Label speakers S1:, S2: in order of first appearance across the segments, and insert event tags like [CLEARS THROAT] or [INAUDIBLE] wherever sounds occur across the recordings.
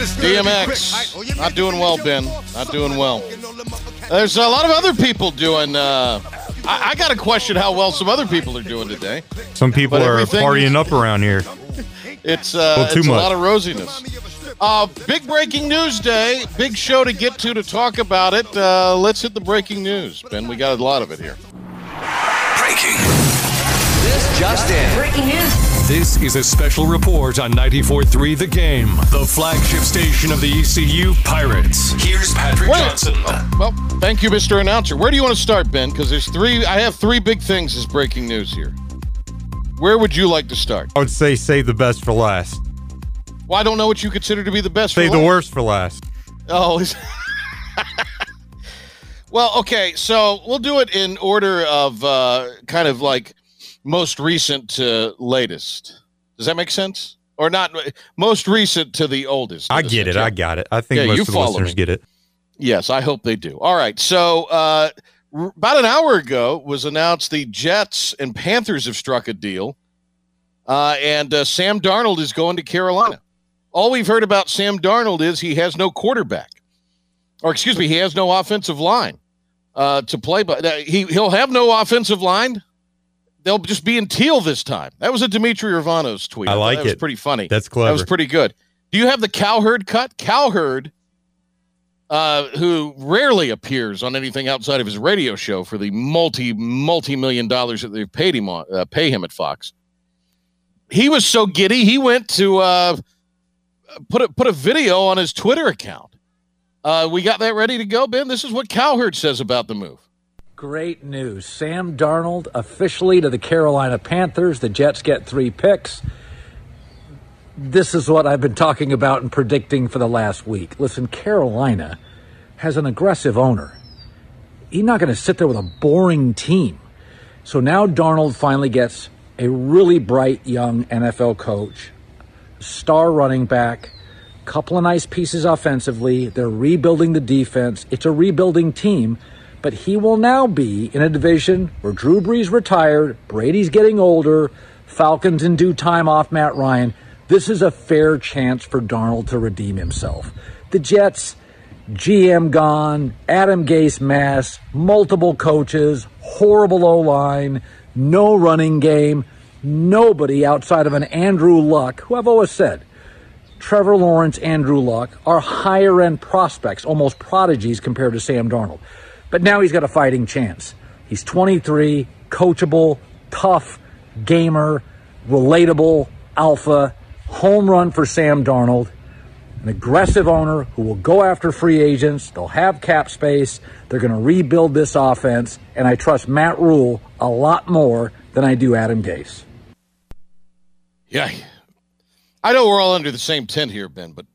S1: DMX.
S2: quick. You
S1: Not doing well, Ben. Not doing well. There's a lot of other people doing. Uh, I, I got to question how well some other people are doing today.
S3: Some people
S1: But
S3: are partying up around here.
S1: It's uh,
S3: Well, too
S1: it's a lot of rosiness. Uh, big breaking news day. Big show to get to to talk about it. Uh, let's hit the breaking news, Ben. We got a lot of it here.
S4: Breaking.
S5: This just in.
S6: Breaking news.
S4: This is a special report on 94.3 The Game, the flagship station of the ECU Pirates. Here's Patrick
S1: Wait.
S4: Johnson.
S1: Well, thank you, Mr. Announcer. Where do you want to start, Ben? Because there's three. I have three big things as breaking news here. Where would you like to start?
S3: I would say save the best for last.
S1: Well, I don't know what you consider to be the best.
S3: Save
S1: for
S3: the
S1: last.
S3: worst for last.
S1: Oh, is- [LAUGHS] well, okay. So we'll do it in order of uh, kind of like most recent to latest. Does that make sense? Or not? Most recent to the oldest.
S3: I get it. I got it. I think
S1: Yeah,
S3: most of the listeners
S1: me.
S3: get it.
S1: Yes, I hope they do. All right. So, uh, r- about an hour ago was announced the Jets and Panthers have struck a deal, uh, and uh, Sam Darnold is going to Carolina. All we've heard about Sam Darnold is he has no quarterback, or excuse me, he has no offensive line uh, to play. But uh, he he'll have no offensive line. They'll just be in teal this time. That was a Dimitri Urvanos tweet.
S3: I like
S1: that was pretty funny.
S3: That's clever.
S1: That was pretty good. Do you have the Cowherd cut? Cowherd, uh, who rarely appears on anything outside of his radio show for the multi multi million dollars that they've paid him on, uh, pay him at Fox. He was so giddy, he went to uh, put a put a video on his Twitter account. Uh, we got that ready to go, Ben. This is what Cowherd says about the move.
S7: Great news. Sam Darnold officially to the Carolina Panthers. The Jets get three picks. This is what I've been talking about and predicting for the last week. Listen, Carolina has an aggressive owner. He's not going to sit there with a boring team. So now Darnold finally gets a really bright young NFL coach, star running back, couple of nice pieces offensively. They're rebuilding the defense. It's a rebuilding team, but he will now be in a division where Drew Brees retired, Brady's getting older, Falcons in due time off Matt Ryan. This is a fair chance for Darnold to redeem himself. The Jets, GM gone, Adam Gase mass, multiple coaches, horrible O line, no running game, nobody outside of an Andrew Luck, who I've always said Trevor Lawrence, Andrew Luck are higher end prospects, almost prodigies compared to Sam Darnold. But now he's got a fighting chance. He's 23, coachable, tough, gamer, relatable, alpha, home run for Sam Darnold. An aggressive owner who will go after free agents. They'll have cap space. They're going to rebuild this offense. And I trust Matt Rhule a lot more than I do Adam Gase.
S1: Yeah, I know we're all under the same tent here, Ben, but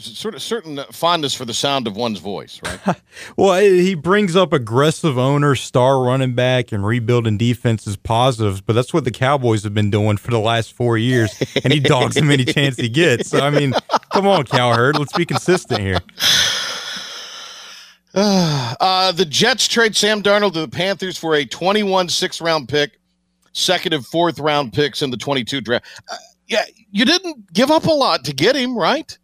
S1: sort of certain fondness for the sound of one's voice, right? [LAUGHS]
S3: Well, he brings up aggressive owner, star running back, and rebuilding defense as positives, but that's what the Cowboys have been doing for the last four years, and he dogs him any chance he gets. So, I mean, [LAUGHS] come on, Cowherd, let's be consistent here. [SIGHS]
S1: Uh, the Jets trade Sam Darnold to the Panthers for a 21 sixth round pick, second and fourth round picks in the 22 draft. Uh, yeah, you didn't give up a lot to get him, right?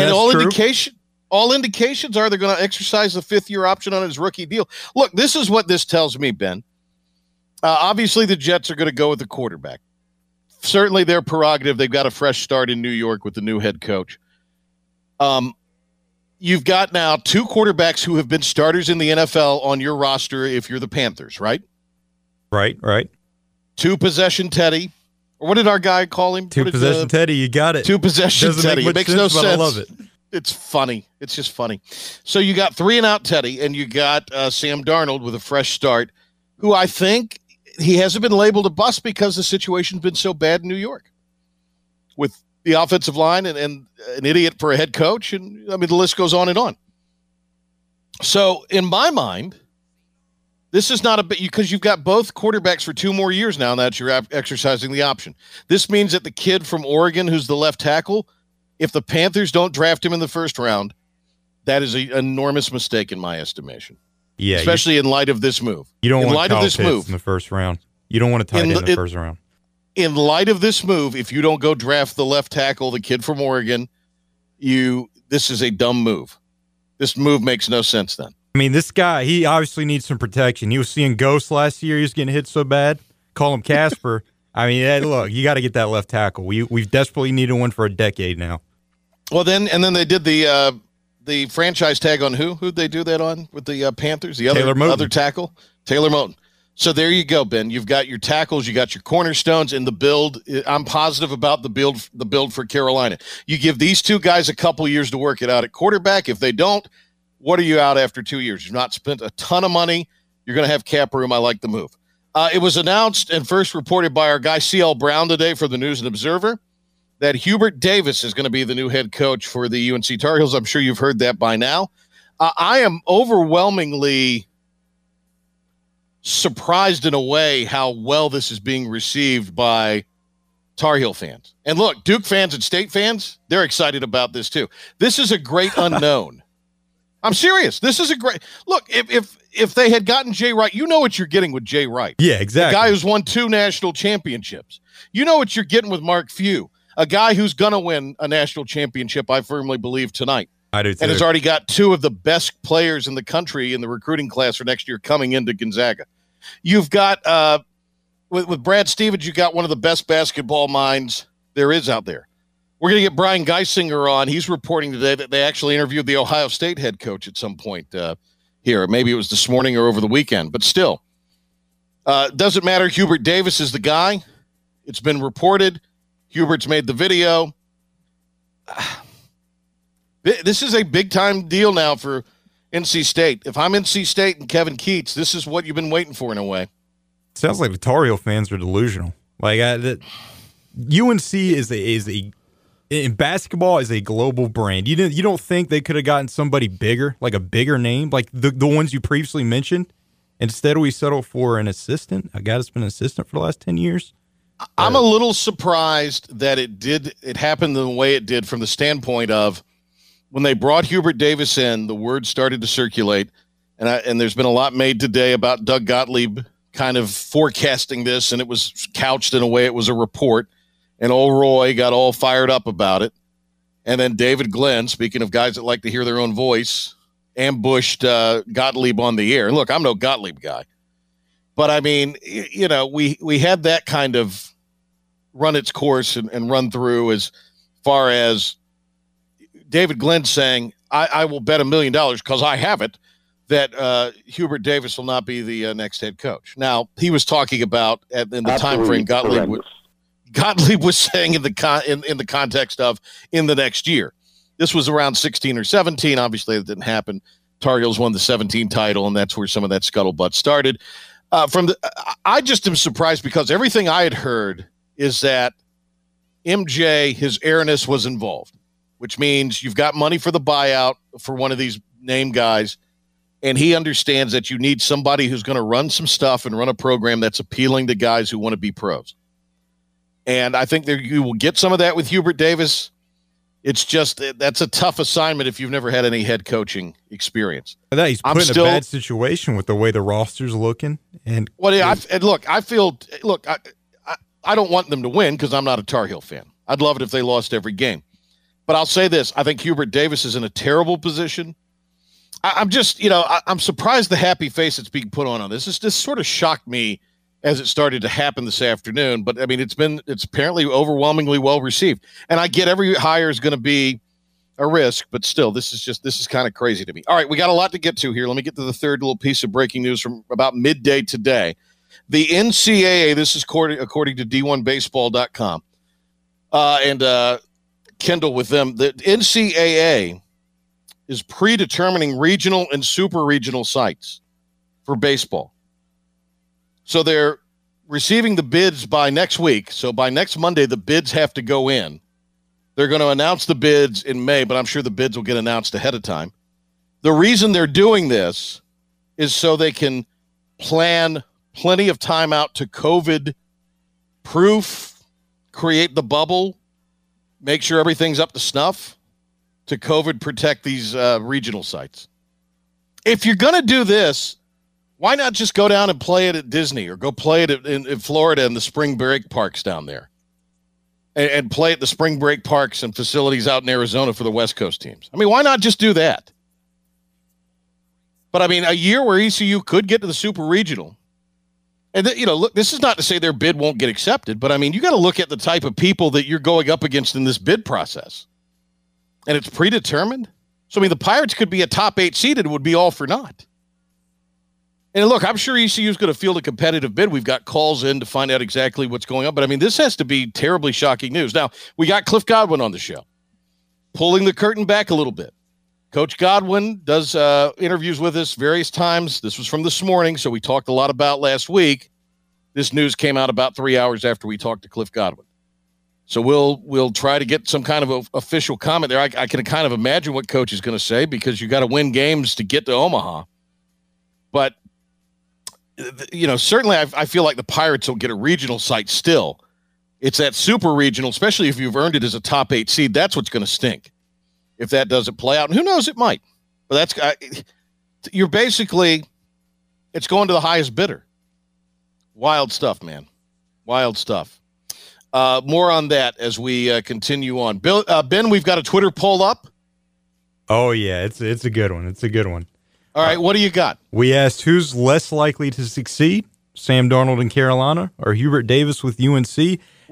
S1: And,
S3: that's
S1: all
S3: true.
S1: indication all indications are they're going to exercise the fifth year option on his rookie deal. Look, this is what this tells me, Ben. Uh, obviously, the Jets are going to go with the quarterback. Certainly, their prerogative. They've got a fresh start in New York with the new head coach. Um, you've got now two quarterbacks who have been starters in the NFL on your roster if you're the Panthers, right?
S3: Right, right.
S1: Two possession Teddy, Or what did our guy call him?
S3: Two possession
S1: uh,
S3: Teddy, you got it.
S1: Two possession
S3: Doesn't
S1: Teddy.
S3: make
S1: it makes no
S3: sense, but
S1: sense.
S3: I love it.
S1: It's funny. It's just funny. So you got three and out Teddy, and you got uh, Sam Darnold with a fresh start, who I think he hasn't been labeled a bust because the situation's been so bad in New York with the offensive line and, and an idiot for a head coach. And I mean, the list goes on and on. So in my mind, this is not a bit because you've got both quarterbacks for two more years now that you're exercising the option. This means that the kid from Oregon, who's the left tackle, if the Panthers don't draft him in the first round, that is an enormous mistake in my estimation,
S3: Yeah, you,
S1: especially in light of this move.
S3: you don't
S1: in
S3: want
S1: light
S3: Kyle
S1: of this
S3: Pitts
S1: move.
S3: in the first round. You don't want a tight
S1: In
S3: in the
S1: it-
S3: first round.
S1: in light of this move, if you don't go draft the left tackle, the kid from Oregon, you this is a dumb move. This move makes no sense then.
S3: I mean, this guy, he obviously needs some protection. He was seeing ghosts last year. He was getting hit so bad. Call him Casper. [LAUGHS] I mean, hey, look, you got to get that left tackle. We we've desperately needed one for a decade now.
S1: Well, then and then they did the uh, the franchise tag on who? Who'd they do that on with the uh, Panthers? The other other tackle, Taylor Moton. So there you go, Ben. You've got your tackles, you got your cornerstones in the build. I'm positive about the build the build for Carolina. You give these two guys a couple years to work it out at quarterback. If they don't, what are you out after two years? You've not spent a ton of money. You're going to have cap room. I like the move. Uh, it was announced and first reported by our guy CL Brown today for the News and Observer that Hubert Davis is going to be the new head coach for the UNC Tar Heels. I'm sure you've heard that by now. Uh, I am overwhelmingly surprised in a way how well this is being received by Tar Heel fans. And look, Duke fans and state fans, they're excited about this too. This is a great [LAUGHS] unknown. I'm serious. This is a great look. If if if they had gotten Jay Wright, you know what you're getting with Jay Wright
S3: Yeah,
S1: a
S3: exactly.
S1: guy who's won two national championships. You know what you're getting with Mark Few, a guy who's going to win a national championship, I firmly believe, tonight,
S3: I do too.
S1: and has already got two of the best players in the country in the recruiting class for next year coming into Gonzaga. You've got, uh, with, with Brad Stevens, You've got one of the best basketball minds there is out there. We're going to get Brian Geisinger on. He's reporting today that they actually interviewed the Ohio State head coach at some point uh, here. Maybe it was this morning or over the weekend, but still. Uh, doesn't matter. Hubert Davis is the guy. It's been reported. Hubert's made the video. [SIGHS] This is a big time deal now for NC State. If I'm NC State and Kevin Keatts, this is what you've been waiting for in a way.
S3: Sounds like the Tar Heel fans are delusional. Like I, that, UNC is a is a in basketball is a global brand. You didn't you don't think they could have gotten somebody bigger, like a bigger name, like the the ones you previously mentioned? Instead, we settle for an assistant, a guy that's been an assistant for the last ten years.
S1: I'm a uh, little surprised that it did it happened the way it did from the standpoint of when they brought Hubert Davis in, the word started to circulate, and I, and there's been a lot made today about Doug Gottlieb kind of forecasting this, and it was couched in a way it was a report, and old Roy got all fired up about it, and then David Glenn, speaking of guys that like to hear their own voice, ambushed uh, Gottlieb on the air. Look, I'm no Gottlieb guy, but I mean, you know, we we had that kind of run its course and, and run through as far as David Glenn saying, I, I will bet a million dollars because I have it that uh, Hubert Davis will not be the uh, next head coach. Now, he was talking about at, in the time frame Gottlieb, wa- Gottlieb was saying in the con- in, in the context of in the next year. This was around 16 or 17. Obviously, it didn't happen. Tar Heels won the 17 title, and that's where some of that scuttlebutt started. Uh, from the, I- I just am surprised because everything I had heard is that MJ, his airness was involved, which means you've got money for the buyout for one of these name guys, and he understands that you need somebody who's going to run some stuff and run a program that's appealing to guys who want to be pros. And I think that you will get some of that with Hubert Davis. It's just eh, that's a tough assignment if you've never had any head coaching experience.
S3: That he's
S1: I'm
S3: in
S1: still-
S3: a bad situation with the way the roster's looking, and
S1: Well, yeah, I, and look, I feel look, I, I, I don't want them to win because I'm not a Tar Heel fan. I'd love it if they lost every game, but I'll say this: I think Hubert Davis is in a terrible position. I, I'm just, you know, I, I'm surprised the happy face that's being put on on this. This just sort of shocked me as it started to happen this afternoon. But I mean, it's been it's apparently overwhelmingly well received, and I get every hire is going to be a risk, but still, this is just this is kind of crazy to me. All right, we got a lot to get to here. Let me get to the third little piece of breaking news from about midday today. The NCAA, this is according, according to D1Baseball.com, uh, and uh, Kendall with them. The NCAA is predetermining regional and super regional sites for baseball. So they're receiving the bids by next week. So by next Monday, the bids have to go in. They're going to announce the bids in May, but I'm sure the bids will get announced ahead of time. The reason they're doing this is so they can plan plenty of time out to COVID proof, create the bubble, make sure everything's up to snuff to COVID protect these uh, regional sites. If you're going to do this, why not just go down and play it at Disney or go play it in, in Florida in the spring break parks down there and, and play at the spring break parks and facilities out in Arizona for the West Coast teams? I mean, why not just do that? But I mean, a year where ECU could get to the super regional. And, th- you know, look, this is not to say their bid won't get accepted, but I mean, you got to look at the type of people that you're going up against in this bid process. And it's predetermined. So, I mean, the Pirates could be a top eight seeded, would be all for naught. And look, I'm sure ECU is going to field a competitive bid. We've got calls in to find out exactly what's going on. But I mean, this has to be terribly shocking news. Now, we got Cliff Godwin on the show, pulling the curtain back a little bit. Coach Godwin does uh, interviews with us various times. This was from this morning, so we talked a lot about last week. This news came out about three hours after we talked to Cliff Godwin. So we'll we'll try to get some kind of a, official comment there. I, I can kind of imagine what coach is going to say because you got to win games to get to Omaha. But you know, certainly I, I, feel like the Pirates will get a regional site still. It's that super regional, especially if you've earned it as a top eight seed. That's what's going to stink if that doesn't play out. And who knows, it might. But that's I, you're basically it's going to the highest bidder. Wild stuff, man. Wild stuff. Uh, more on that as we uh, continue on. Bill, uh, ben, we've got a Twitter poll up.
S3: Oh yeah, it's it's a good one. It's a good one.
S1: All right, what do you got?
S3: We asked who's less likely to succeed, Sam Darnold in Carolina or Hubert Davis with UNC.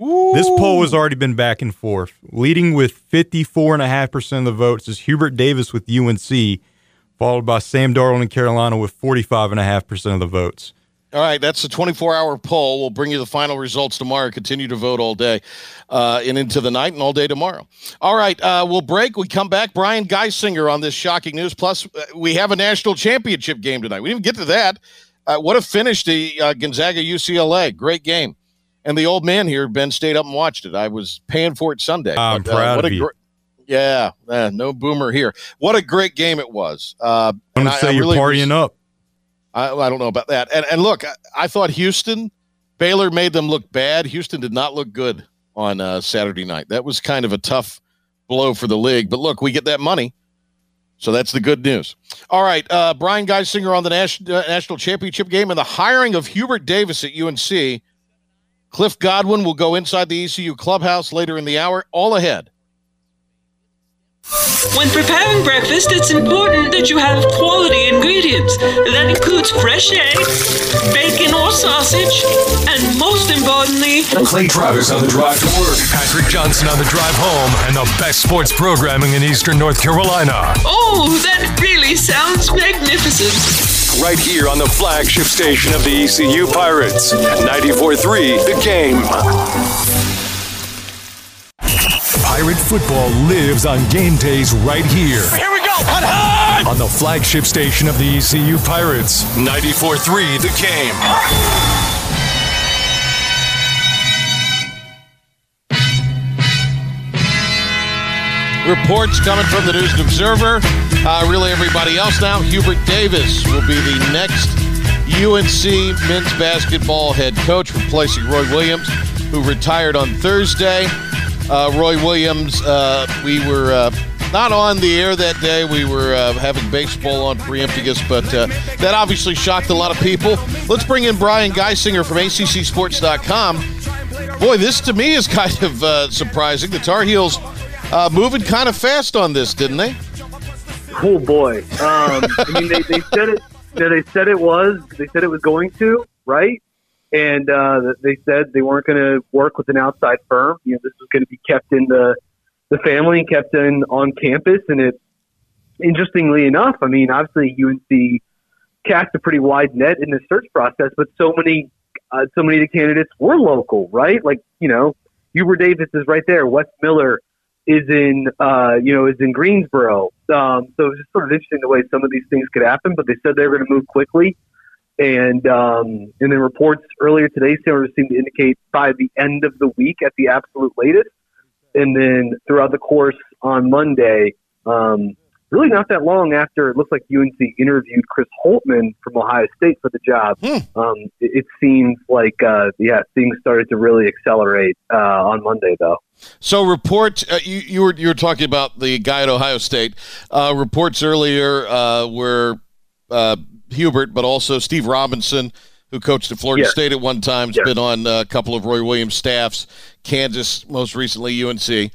S3: Ooh. This poll has already been back and forth. Leading with 54.5% of the votes is Hubert Davis with UNC, followed by Sam Darnold in Carolina with 45.5% of the votes.
S1: All right, that's the 24 hour poll. We'll bring you the final results tomorrow. Continue to vote all day uh, and into the night and all day tomorrow. All right, uh, we'll break. We come back. Brian Geisinger on this shocking news. Plus, uh, we have a national championship game tonight. We didn't get to that. Uh, what a finish to uh, Gonzaga UCLA. Great game. And the old man here, Ben, stayed up and watched it. I was paying for it Sunday.
S3: I'm but, uh, proud of you. Gr-
S1: yeah, no boomer here. What a great game it was.
S3: I'm going to say I you're really partying was, up.
S1: I, I don't know about that. And, and look, I, I, thought Houston, Baylor made them look bad. Houston did not look good on uh, Saturday night. That was kind of a tough blow for the league. But look, we get that money. So that's the good news. All right. Uh, Brian Geisinger on the Nash- uh, national championship game and the hiring of Hubert Davis at UNC. Cliff Godwin will go inside the ECU clubhouse later in the hour. All ahead
S6: when preparing breakfast, it's important that you have quality ingredients. That includes fresh eggs, bacon or sausage, and most importantly,
S4: Clay Travis on the drive to work, Patrick Johnson on the drive home, and the best sports programming in Eastern North Carolina.
S6: Oh, that really sounds magnificent.
S4: Right here on the flagship station of the ECU Pirates, 94 3, The Game. Pirate football lives on game days right here.
S5: Here we go. Hut, hut!
S4: On the flagship station of the ECU Pirates, 94.3 The Game.
S1: Reports coming from the News and Observer. Uh, really, everybody else now. Hubert Davis will be the next UNC men's basketball head coach, replacing Roy Williams, who retired on Thursday. Uh, Roy Williams, uh, we were uh, not on the air that day. We were uh, having baseball on preemptigus, but uh, that obviously shocked a lot of people. Let's bring in Brian Geisinger from ACCSports.com. Boy, this to me is [LAUGHS] kind of uh, surprising. The Tar Heels moving kind of fast on this, didn't they?
S8: Oh boy! Um, I mean, they, they said it. They said it was. They said it was going to. Right? And uh, they said they weren't going to work with an outside firm. You know, this was going to be kept in the the family and kept in on campus. And it, interestingly enough, I mean, obviously UNC cast a pretty wide net in the search process, but so many uh, so many of the candidates were local, right? Like you know, Hubert Davis is right there. Wes Miller is in uh, you know is in Greensboro. Um, so it's just sort of interesting the way some of these things could happen. But they said they were going to move quickly, and um, and then reports earlier today seem to indicate by the end of the week at the absolute latest, and then throughout the course on Monday. Um, really not that long after it looks like UNC interviewed Chris Holtmann from Ohio State for the job.
S1: Hmm.
S8: Um, it, it seems like, uh, yeah, things started to really accelerate uh, on Monday, though.
S1: So reports uh, you, you were you were talking about the guy at Ohio State. Uh, reports earlier uh, were uh, Hubert, but also Steve Robinson, who coached at Florida. State at one time, has been on uh, a couple of Roy Williams staffs. Kansas, most recently UNC.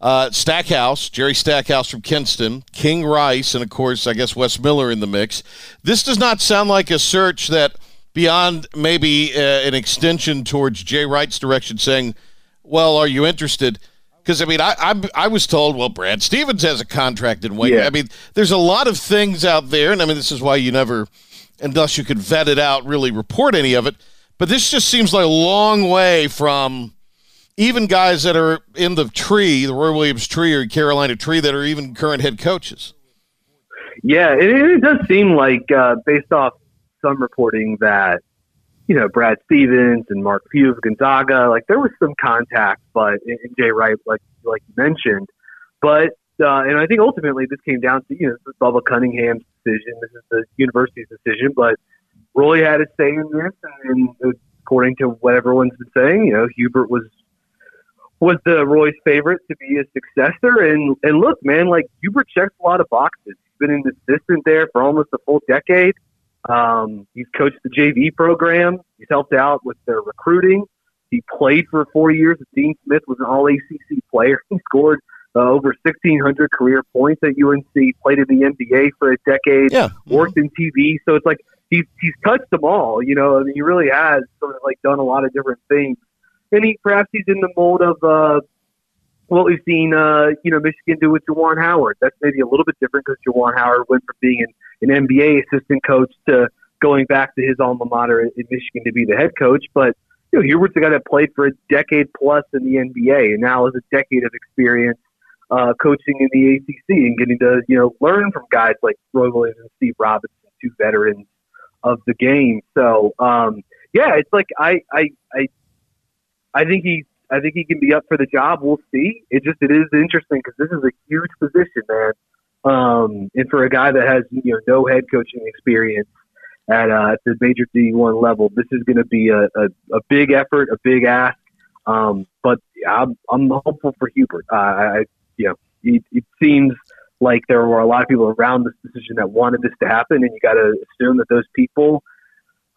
S1: Uh, Stackhouse, Jerry Stackhouse from Kinston, King Rice, and of course, I guess Wes Miller in the mix. This does not sound like a search that, beyond maybe uh, an extension towards Jay Wright's direction, saying, "Well, are you interested?" Because I mean, I, I I was told, well, Brad Stevens has a contract in Wayne.
S8: Yeah.
S1: I mean, there's a lot of things out there, and I mean, this is why you never, unless you could vet it out, really report any of it. But this just seems like a long way from even guys that are in the tree, the Roy Williams tree or Carolina tree, that are even current head coaches.
S8: Yeah, it, it does seem like, uh, based off some reporting, that you know Brad Stevens and Mark Few of Gonzaga, like there was some contact, but and Jay Wright, like like you mentioned, but uh, and I think ultimately this came down to you know this is Bubba Cunningham's decision, this is the university's decision, but Roy had a say in this, and, and according to what everyone's been saying, you know Hubert was was the Roy's favorite to be his successor. And and look, man, like Hubert checks a lot of boxes. He's been an assistant there for almost a full decade. Um, he's coached the JV program. He's helped out with their recruiting. He played for four years. Dean Smith was an All ACC player. [LAUGHS] He scored uh, over 1,600 career points at UNC. Played in the NBA for a decade.
S1: Yeah.
S8: Worked in TV. So it's like he's he's touched them all. You know, I mean, he really has sort of like done a lot of different things and he perhaps he's in the mold of uh, what we've seen, uh, you know, Michigan do with Juwan Howard. That's maybe a little bit different because Juwan Howard went from being an, an NBA assistant coach to going back to his alma mater in Michigan to be the head coach. But you know, Hubert's a guy that played for a decade plus in the NBA and now has a decade of experience uh, coaching in the ACC and getting to you know learn from guys like Roy Williams and Steve Robinson, two veterans of the game. So um, yeah, it's like I I I I think he I think he can be up for the job. We'll see. It just it is interesting because this is a huge position, man. Um, and for a guy that has you know no head coaching experience at uh, at the major D one level, this is going to be a, a, a big effort, a big ask. Um, but I'm I'm hopeful for Hubert. Uh, I you know it, it seems like there were a lot of people around this decision that wanted this to happen, and you got to assume that those people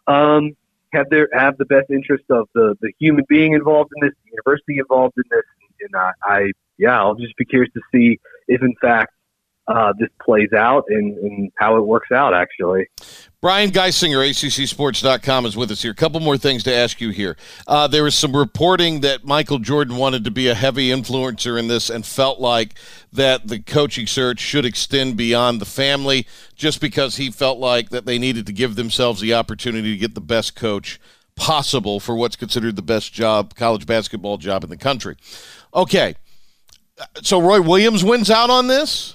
S8: um, have their have the best interest of the the human being involved in this, the university involved in this, and I, I yeah, I'll just be curious to see if in fact uh, this plays out and, and how it works out. Actually,
S1: Brian Geisinger, ACCSports.com, is with us here. A couple more things to ask you here. Uh, there was some reporting that Michael Jordan wanted to be a heavy influencer in this and felt like that the coaching search should extend beyond the family just because he felt like that they needed to give themselves the opportunity to get the best coach possible for what's considered the best job, college basketball job in the country. Okay. So Roy Williams wins out on this?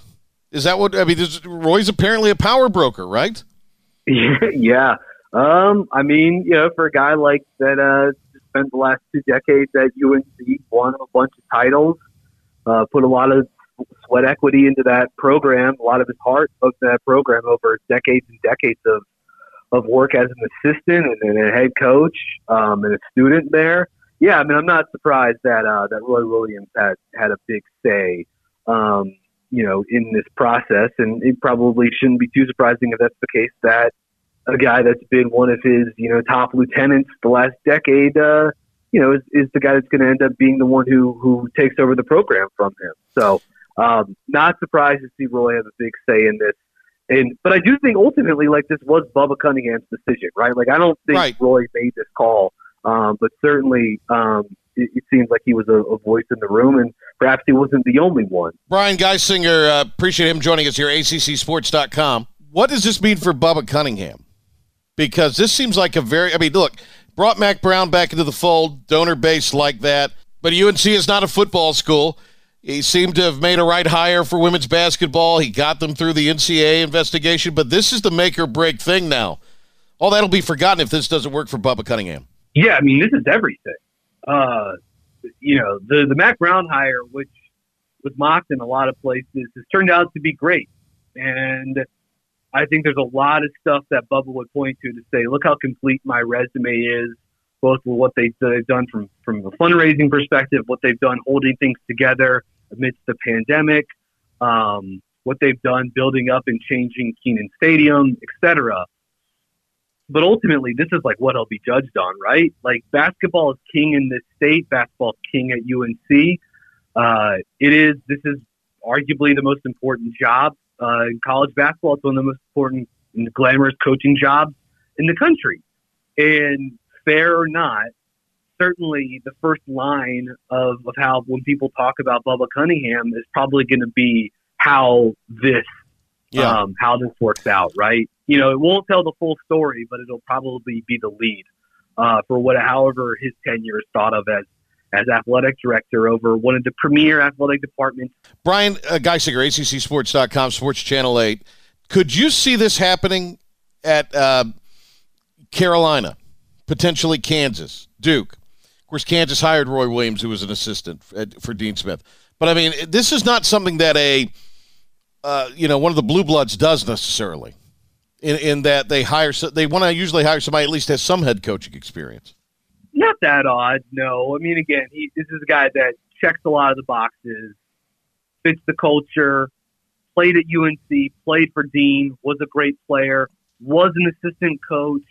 S1: Is that what I mean? Roy's apparently a power broker, right? [LAUGHS]
S8: yeah. Um, I mean, you know, for a guy like that, uh, spent the last two decades at UNC, won a bunch of titles, uh, put a lot of sweat equity into that program, a lot of his heart of that program over decades and decades of of work as an assistant and, and a head coach um, and a student there. Yeah, I mean, I'm not surprised that uh, that Roy Williams had had a big say, um, you know, in this process, and it probably shouldn't be too surprising if that's the case that a guy that's been one of his, you know, top lieutenants the last decade, uh, you know, is, is the guy that's going to end up being the one who who takes over the program from him. So, um, not surprised to see Roy have a big say in this. And but I do think ultimately, like this was Bubba Cunningham's decision, right? Like I don't think
S1: Right.
S8: Roy made this call, um, but certainly um, it, it seems like he was a, a voice in the room, and perhaps he wasn't the only one.
S1: Brian Geisinger, uh, appreciate him joining us here, ACCSports.com. What does this mean for Bubba Cunningham? Because this seems like a very, I mean, look, brought Mack Brown back into the fold, donor base like that. But UNC is not a football school. He seemed to have made a right hire for women's basketball. He got them through the NCAA investigation, but this is the make or break thing now. All that'll be forgotten if this doesn't work for Bubba Cunningham.
S8: Yeah, I mean, this is everything. Uh, you know, the the Mack Brown hire, which was mocked in a lot of places, has turned out to be great. And I think there's a lot of stuff that Bubba would point to to say, look how complete my resume is, both with what they've, they've done from, from a fundraising perspective, what they've done holding things together amidst the pandemic, um, what they've done building up and changing Kenan Stadium, etc. But ultimately, this is like what he'll be judged on, right? Like basketball is king in this state, basketball is king at UNC. Uh, it is. This is arguably the most important job uh, in college basketball. It's one of the most important and glamorous coaching jobs in the country. And fair or not, certainly the first line of, of how when people talk about Bubba Cunningham is probably going to be how this
S1: Yeah.
S8: um, how this works out, right? You know, it won't tell the full story, but it'll probably be the lead uh, for what, however, his tenure is thought of as as athletic director over one of the premier athletic departments.
S1: Brian uh, Geisinger, ACCSports.com, Sports Channel 8. Could you see this happening at uh, Carolina, potentially Kansas, Duke? Of course, Kansas hired Roy Williams, who was an assistant for, for Dean Smith. But I mean, this is not something that a uh, you know one of the blue bloods does necessarily. In, in that they hire, they want to usually hire somebody at least has some head coaching experience.
S8: Not that odd, no. I mean, again, he this is a guy that checks a lot of the boxes, fits the culture, played at UNC, played for Dean, was a great player, was an assistant coach.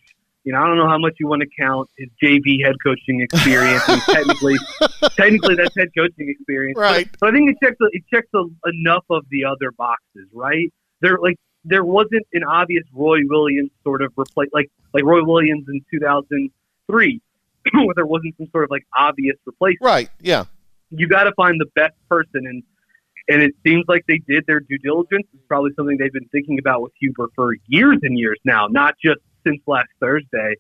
S8: You know, I don't know how much you want to count his JV head coaching experience. and technically, [LAUGHS] technically, that's head coaching experience.
S1: Right.
S8: But, but I think it checks it checks a, enough of the other boxes, right? There, like, there wasn't an obvious Roy Williams sort of replace, like like Roy Williams in 2003, [CLEARS THROAT] where there wasn't some sort of like obvious replacement
S1: Right? Yeah.
S8: you got to find the best person and and it seems like they did their due diligence it's probably something they've been thinking about with Hubert for years and years now not just since last thursday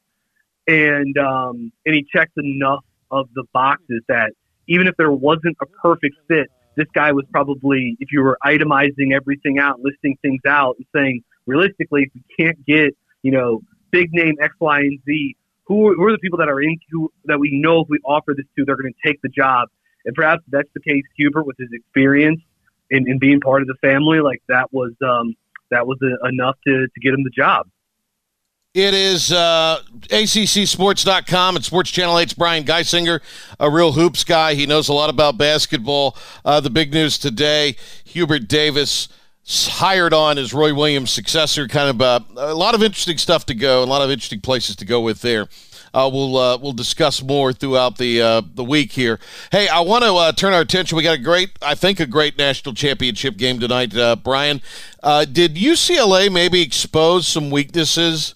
S8: and um and he checked enough of the boxes that even if there wasn't a perfect fit this guy was probably if you were itemizing everything out listing things out and saying realistically if we can't get you know big name x y and z who, who are the people that are in who, that we know if we offer this to they're going to take the job and perhaps that's the case. Hubert, with his experience in being part of the family, like that was um, that was uh enough to, to get him the job.
S1: It is uh, ACCSports.com and Sports Channel 8's Brian Geisinger, a real hoops guy. He knows a lot about basketball. Uh, the big news today Hubert Davis hired on as Roy Williams' successor. Kind of uh, a lot of interesting stuff to go, a lot of interesting places to go with there. Uh, we'll uh, we'll discuss more throughout the uh, the week here. Hey, I want to uh, turn our attention. We got a great, I think, a great national championship game tonight. Uh, Brian, uh, did UCLA maybe expose some weaknesses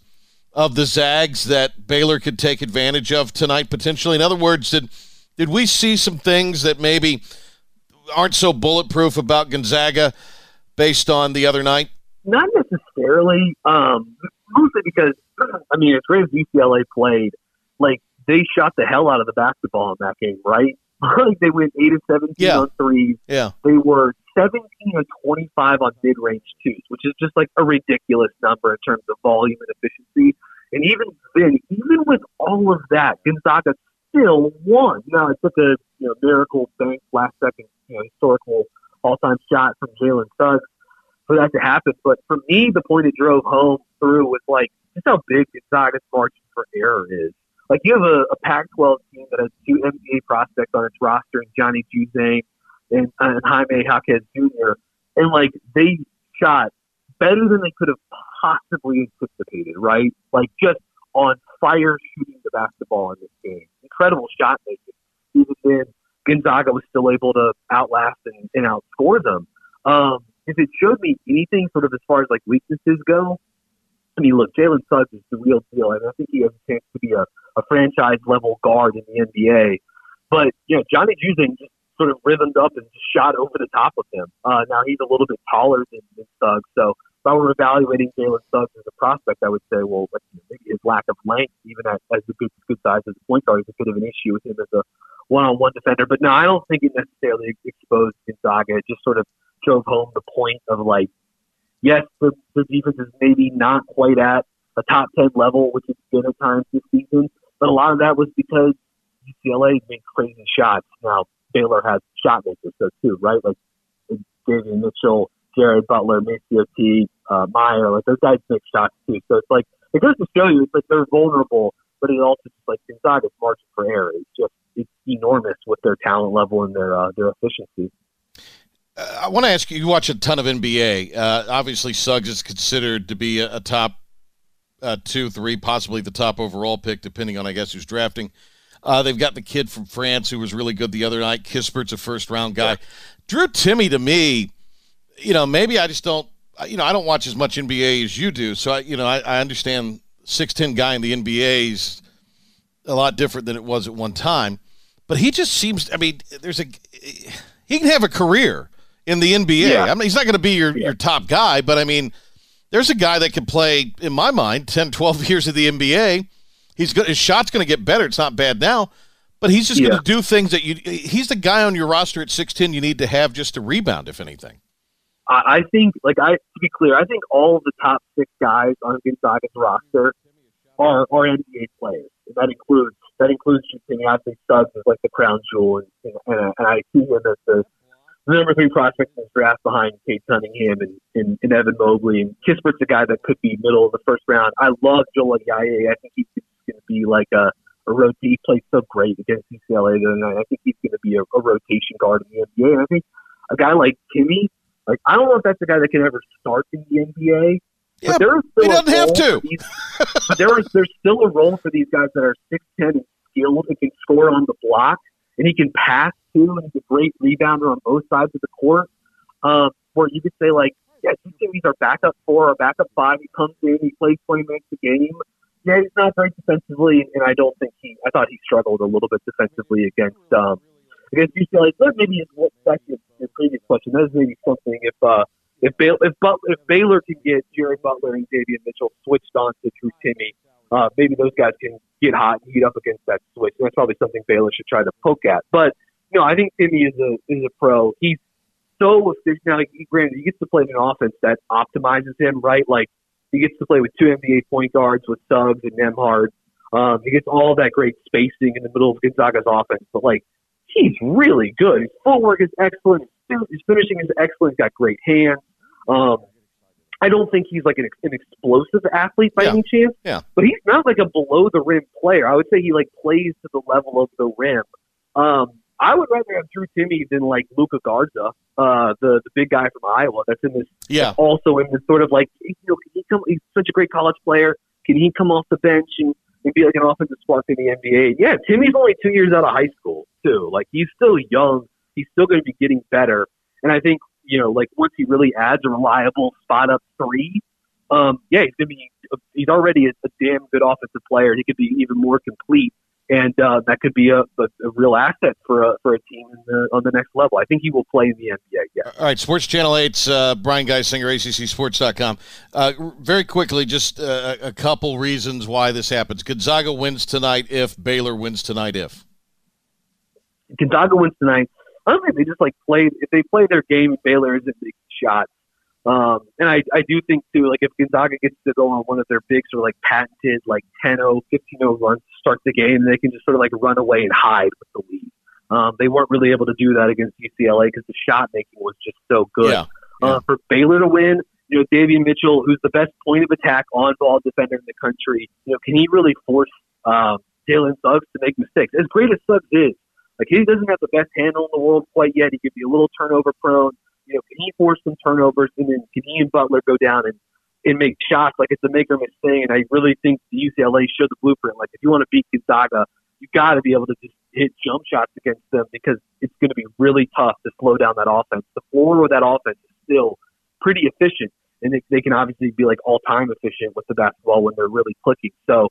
S1: of the Zags that Baylor could take advantage of tonight potentially? In other words, did did we see some things that maybe aren't so bulletproof about Gonzaga based on the other night?
S8: Not necessarily, um, mostly because I mean, as great as UCLA played, like they shot the hell out of the basketball in that game, right? [LAUGHS] like they went eight of seventeen
S1: Yeah.
S8: on threes.
S1: Yeah.
S8: They were 17 or 25 on mid-range twos, which is just like a ridiculous number in terms of volume and efficiency. And even then, even with all of that, Gonzaga still won. Now it took a you know miracle bank last second you know historical all-time shot from Jalen Suggs for that to happen. But for me, the point it drove home through was like just how big Gonzaga's margin for error is. Like you have a, a Pac-12 team that has two NBA prospects on its roster, and Johnny Juzang and, and Jaime Jaquez Jr. And like they shot better than they could have possibly anticipated, right? Like just on fire shooting the basketball in this game. Incredible shot making. Even then, Gonzaga was still able to outlast and, and outscore them. Um, if it showed me anything sort of as far as like weaknesses go, I mean, look, Jalen Suggs is the real deal. I, mean, I think he has a chance to be a, a franchise level guard in the NBA. But, you know, Johnny Juzang just sort of rhythmed up and just shot over the top of him. Uh, now he's a little bit taller than, than Suggs, so if I were evaluating Jalen Suggs as a prospect, I would say, well, maybe his lack of length, even as, as a good good size as a point guard, is a bit of an issue with him as a one-on-one defender. But no, I don't think it necessarily exposed Gonzaga. It just sort of drove home the point of like, yes, the, the defense is maybe not quite at a top ten level, which it's been at times this season, but a lot of that was because UCLA made crazy shots. Now Baylor has shot makers too, right? Like Davion Mitchell, Jared Butler, Maceo uh, Mayer, like those guys make shots too. So it's like it goes to show you, it's like they're vulnerable, but it also just like Gonzaga's margin for error is just it's enormous with their talent level and their uh, their efficiency.
S1: Uh, I want to ask you. You watch a ton of NBA. Uh, obviously, Suggs is considered to be a, a top uh, two, three, possibly the top overall pick, depending on I guess who's drafting. Uh, they've got the kid from France who was really good the other night. Kispert's a first round guy. Drew Timme to me, you know, maybe I just don't, you know, I don't watch as much NBA as you do. So, I, you know, I, I understand 6'10 guy in the NBA is a lot different than it was at one time. But he just seems, I mean, there's a, he can have a career in the NBA.
S8: Yeah.
S1: I mean, he's not going to be your, your top guy, but I mean, there's a guy that could play, in my mind, 10, 12 years of the NBA. He's good. His shot's going to get better. It's not bad now, but he's just
S8: Yeah.
S1: going to do things that you. He's the guy on your roster at six ten you need to have just to rebound, if anything.
S8: I, I think, like I to be clear, I think all of the top six guys on Gonzaga's roster are are NBA players. And that includes that includes Jimmy. I think Suggs is like the crown jewel, and and, and, and I see him as the number three prospect in this draft behind Cade Cunningham and, and, and Evan Mobley. And Kispert's a guy that could be middle of the first round. I love Joel Ayayi. I think he's be like a, a rotate. He played so great against UCLA the other night. I think he's going to be a, a rotation guard in the NBA. And I think a guy like Timme, like I don't know if that's a guy that can ever start in the NBA.
S1: Yeah,
S8: but there is still
S1: he doesn't have to.
S8: these- but there is there's still a role for these guys that are six ten and skilled and can score on the block and he can pass too and he's a great rebounder on both sides of the court. Um, where you could say like, yeah, he's our backup four or backup five. He comes in, he plays twenty minutes a game. Yeah, he's not great defensively, and I don't think he. I thought he struggled a little bit defensively against um, against UCLA. But maybe is what back to your previous question. That is maybe something if uh, if Baylor if, but, if Baylor can get Jared Butler and Davion Mitchell switched on to Drew Timme, uh, maybe those guys can get hot and heat up against that switch. And that's probably something Baylor should try to poke at. But no, I think Timme is a is a pro. He's so efficient. Now, he, granted, he gets to play in an offense that optimizes him, right? Like he gets to play with two NBA point guards with Suggs and Nembhard. Um, he gets all that great spacing in the middle of Gonzaga's offense. But like, he's really good. His footwork is excellent. His his finishing is excellent. He's got great hands. Um, I don't think he's like an, an explosive athlete by
S1: Yeah.
S8: any chance.
S1: Yeah.
S8: But he's not like a below the rim player. I would say he like plays to the level of the rim. Um, I would rather have Drew Timme than like Luka Garza, uh, the the big guy from Iowa. That's in this
S1: Yeah,
S8: also in this sort of like you know can he come? He's such a great college player. Can he come off the bench and, and be like an offensive spark in the NBA? Yeah, Timme's only two years out of high school too. Like he's still young. He's still going to be getting better. And I think you know like once he really adds a reliable spot up three, um, yeah, he's going to be. He's already a, a damn good offensive player. He could be even more complete. And uh, that could be a, a, a real asset for a for a team in the, on the next level. I think he will play in the NBA. Yeah.
S1: All right, Sports Channel 8's uh, Brian Geisinger, ACCSports.com. Uh, very quickly, just uh, a couple reasons why this happens. Gonzaga wins tonight if Baylor wins tonight if.
S8: Gonzaga wins tonight. I don't think they just like played. If they play their game, Baylor isn't making shots. Um, and I, I do think too, like if Gonzaga gets to go on one of their big sort of like patented like 10-0, 15-0 runs to start the game, they can just sort of like run away and hide with the lead. Um, they weren't really able to do that against UCLA because the shot making was just so good.
S1: Yeah.
S8: Uh, for Baylor to win, you know, Davion Mitchell, who's the best point of attack on ball defender in the country, you know, can he really force um, Jalen Suggs to make mistakes? As great as Suggs is, like he doesn't have the best handle in the world quite yet. He could be a little turnover prone. You know, can he force some turnovers and then can he and Butler go down and and make shots like it's a make or miss thing? And I really think the UCLA showed the blueprint. Like if you want to beat Gonzaga, you got to be able to just hit jump shots against them because it's going to be really tough to slow down that offense. The floor of that offense is still pretty efficient, and they, they can obviously be like all time efficient with the basketball when they're really clicking. So,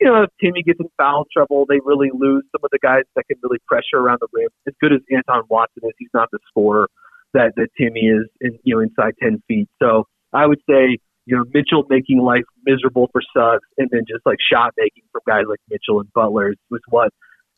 S8: you know, if Timme gets in foul trouble, they really lose some of the guys that can really pressure around the rim. As good as Anton Watson is, he's not the scorer that that Timme is, in, you know, inside ten feet. So I would say you know Mitchell making life miserable for Suggs, and then just like shot making from guys like Mitchell and Butler was what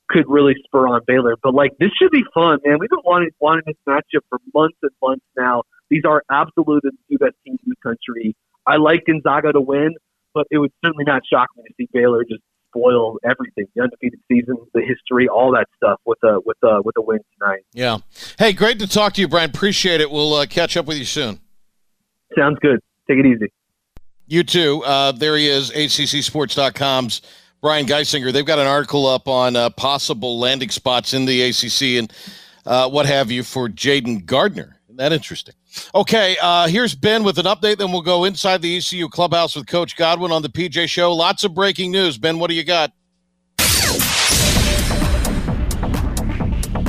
S8: could really spur on Baylor. But like this should be fun, man. We've been wanting wanting this matchup for months and months now. These are absolute two best teams in the country. I like Gonzaga to win, but it would certainly not shock me to see Baylor just spoil everything, the undefeated season, the history, all that stuff with a with a with a win tonight.
S1: Yeah. Hey, great to talk to you, Brian. Appreciate it. We'll uh, catch up with you soon.
S8: Sounds good. Take it easy.
S1: You too. Uh, there he is, ACCSports.com's Brian Geisinger. They've got an article up on uh, possible landing spots in the ACC and uh, what have you for Jayden Gardner. Isn't that interesting? Okay, uh, here's Ben with an update. Then we'll go inside the ECU clubhouse with Coach Godwin on the PJ Show. Lots of breaking news. Ben, what do you got?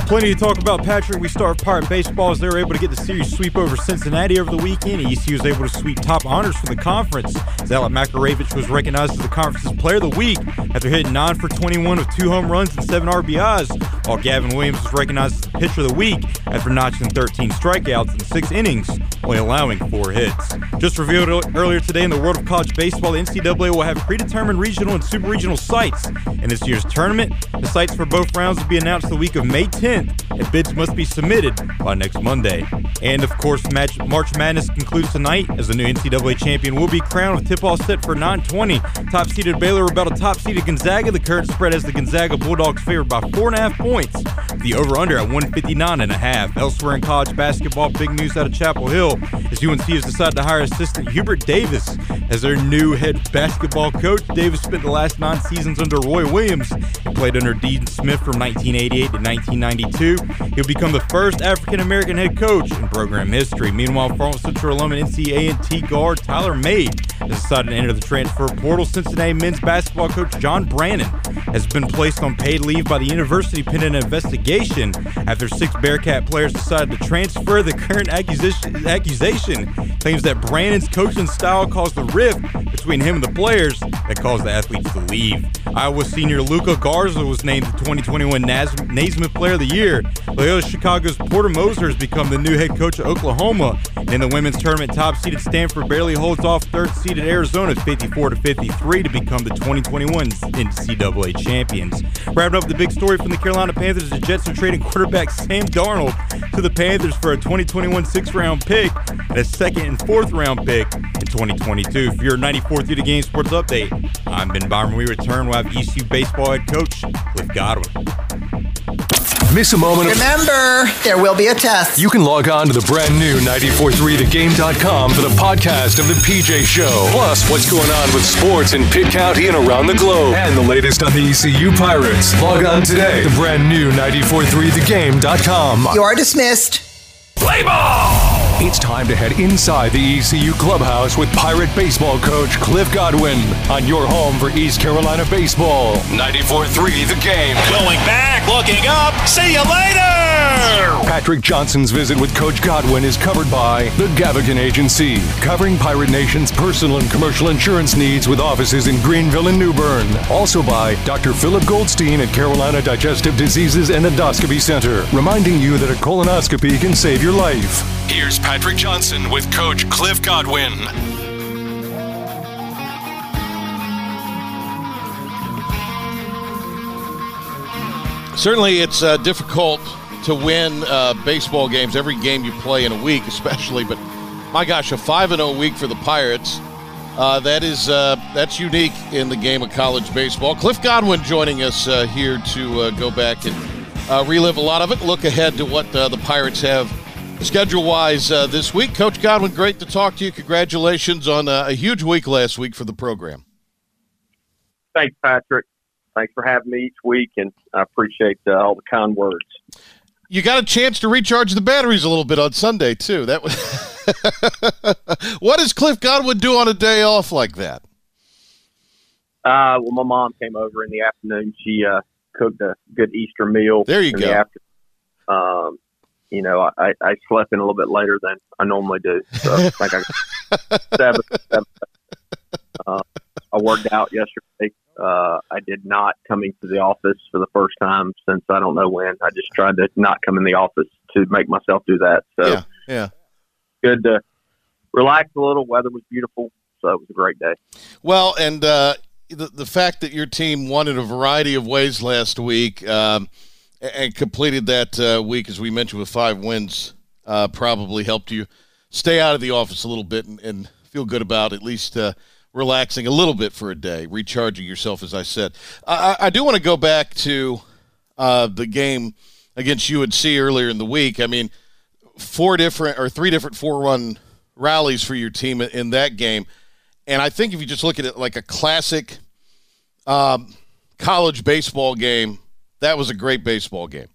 S3: Plenty to talk about, Patrick. We start part Pirate Baseball as they were able to get the series sweep over Cincinnati over the weekend. ECU was able to sweep top honors for the conference. As Alec Makarewicz was recognized as the conference's player of the week after hitting 9 for 21 with two home runs and 7 RBIs, while Gavin Williams was recognized as the pitcher of the week after notching 13 strikeouts in six innings, only allowing four hits. Just revealed earlier today in the world of college baseball, the NCAA will have predetermined regional and super regional sites in this year's tournament. The sites for both rounds will be announced the week of May 10th and bids must be submitted by next Monday. And of course, match, March Madness concludes tonight as the new NCAA champion will be crowned with tip-off set for 9:20. Top-seeded Baylor about a top-seeded Gonzaga. The current spread has the Gonzaga Bulldogs favored by four and a half points. The over/under at 159 and a half. Elsewhere in college basketball, big news out of Chapel Hill as UNC has decided to hire assistant Hubert Davis as their new head basketball coach. Davis spent the last nine seasons under Roy Williams and played under Dean Smith from 1988 to 1992. He'll become the first African American head coach in program history. Meanwhile, Farmville Central alum and NCAA Guard Tyler Made has decided to enter the transfer portal. Cincinnati men's basketball coach John Brannen has been placed on paid leave by the university pending an investigation after six Bearcat players decided to transfer. The current accusation, accusation claims that Brannen's coaching style caused the rift between him and the players that caused the athletes to leave. Iowa senior Luka Garza was named the 2021 Naismith Player of the Year. Loyola Chicago's Porter Moser has become the new head coach of Oklahoma. In the women's tournament, top seeded Stanford barely holds off third seeded Arizona 54 to 53 to become the 2021 NCAA champions. Wrapping up the big story from the Carolina Panthers, the Jets are trading quarterback Sam Darnold to the Panthers for a 2021 sixth round pick and a second and fourth round pick in 2022. For your 94th through the game sports update, I'm Ben Byron. We return. We'll have ECU baseball head coach Cliff Godwin.
S4: Miss a moment of.
S9: Remember, there will be a test.
S4: You can log on to the brand new 943thegame.com for the podcast of the PJ Show. Plus, what's going on with sports in Pitt County and around the globe. And the latest on the ECU Pirates. Log on today. The brand new 943thegame.com.
S9: You are dismissed.
S4: Play ball! It's time to head inside the ECU clubhouse with Pirate baseball coach Cliff Godwin on your home for East Carolina baseball. 94-3 The Game.
S5: Going back, looking up. See you later!
S4: Patrick Johnson's visit with Coach Godwin is covered by the Gavigan Agency, covering Pirate Nation's personal and commercial insurance needs with offices in Greenville and New Bern. Also by Dr. Philip Goldstein at Carolina Digestive Diseases and Endoscopy Center, reminding you that a colonoscopy can save your life. Here's Patrick Johnson with Coach Cliff Godwin.
S1: Certainly, it's uh, difficult to win uh, baseball games every game you play in a week, especially. But my gosh, a five and zero week for the Pirates. Uh, that is uh, that's unique in the game of college baseball. Cliff Godwin joining us uh, here to uh, go back and uh, relive a lot of it. Look ahead to what uh, the Pirates have schedule wise this week. Coach Godwin, great to talk to you. Congratulations on a huge week last week for the program.
S10: Thanks, Patrick. Thanks for having me each week, and I appreciate all the kind words
S1: you got a chance to recharge the batteries a little bit on Sunday too. That was [LAUGHS] what does Cliff Godwin do on a day off like that?
S10: Uh, well, my mom came over in the afternoon. She uh, cooked a good Easter meal.
S1: There you go.
S10: The um, you know, I, I slept in a little bit later than I normally do. So I think [LAUGHS] I seven, seven. Uh, I worked out yesterday. Uh, I did not come into the office for the first time since I don't know when. I just tried to not come in the office to make myself do that. So
S1: yeah, yeah.
S10: good to relaxed a little. Weather was beautiful, so it was a great day.
S1: Well, and uh, the the fact that your team won in a variety of ways last week um, and completed that uh, week, as we mentioned, with five wins, uh, probably helped you stay out of the office a little bit and, and feel good about at least uh, relaxing a little bit for a day, recharging yourself, as I said. I, I do want to go back to uh, the game against UNC earlier in the week. I mean, four different or three different four run rallies for your team in that game. And I think if you just look at it like a classic um, college baseball game, that was a great baseball game.